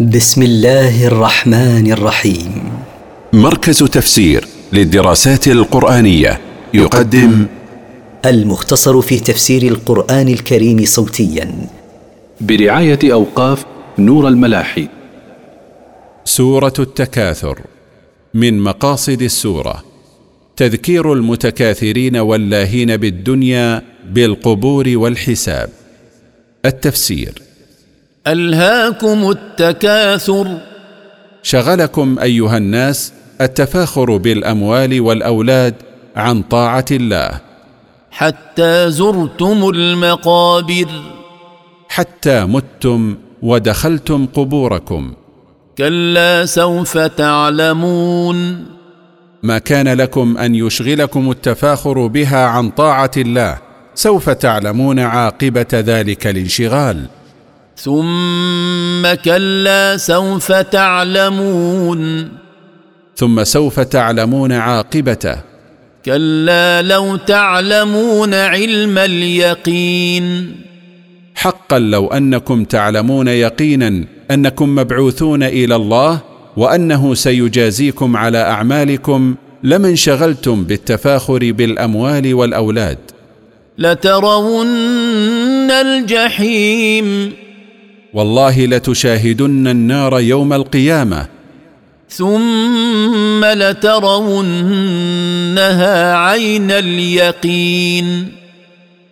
بسم الله الرحمن الرحيم. مركز تفسير للدراسات القرآنية يقدم المختصر في تفسير القرآن الكريم صوتيا. برعاية أوقاف نور الملاحي. سورة التكاثر من مقاصد السورة. تذكير المتكاثرين واللاهين بالدنيا بالقبور والحساب. التفسير. ألهاكم التكاثر. شغلكم أيها الناس التفاخر بالأموال والأولاد عن طاعة الله. حتى زرتم المقابر. حتى متم ودخلتم قبوركم. كلا سوف تعلمون. ما كان لكم أن يشغلكم التفاخر بها عن طاعة الله سوف تعلمون عاقبة ذلك الانشغال. ثم كلا سوف تعلمون. ثم سوف تعلمون عاقبته. كلا لو تعلمون علم اليقين. حقا لو أنكم تعلمون يقينا أنكم مبعوثون إلى الله وأنه سيجازيكم على أعمالكم لما انشغلتم بالتفاخر بالأموال والأولاد. لترون الجحيم. والله لتشاهدن النار يوم القيامة. ثم لترونها عين اليقين.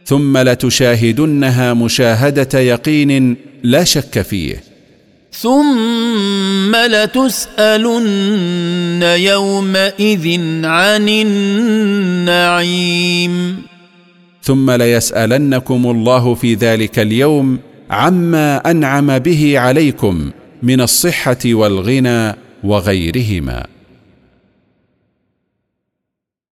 ثم لتشاهدنها مشاهدة يقين لا شك فيه. ثم لتسألن يومئذ عن النعيم. ثم ليسألنكم الله في ذلك اليوم عما أنعم به عليكم من الصحة والغنى وغيرهما.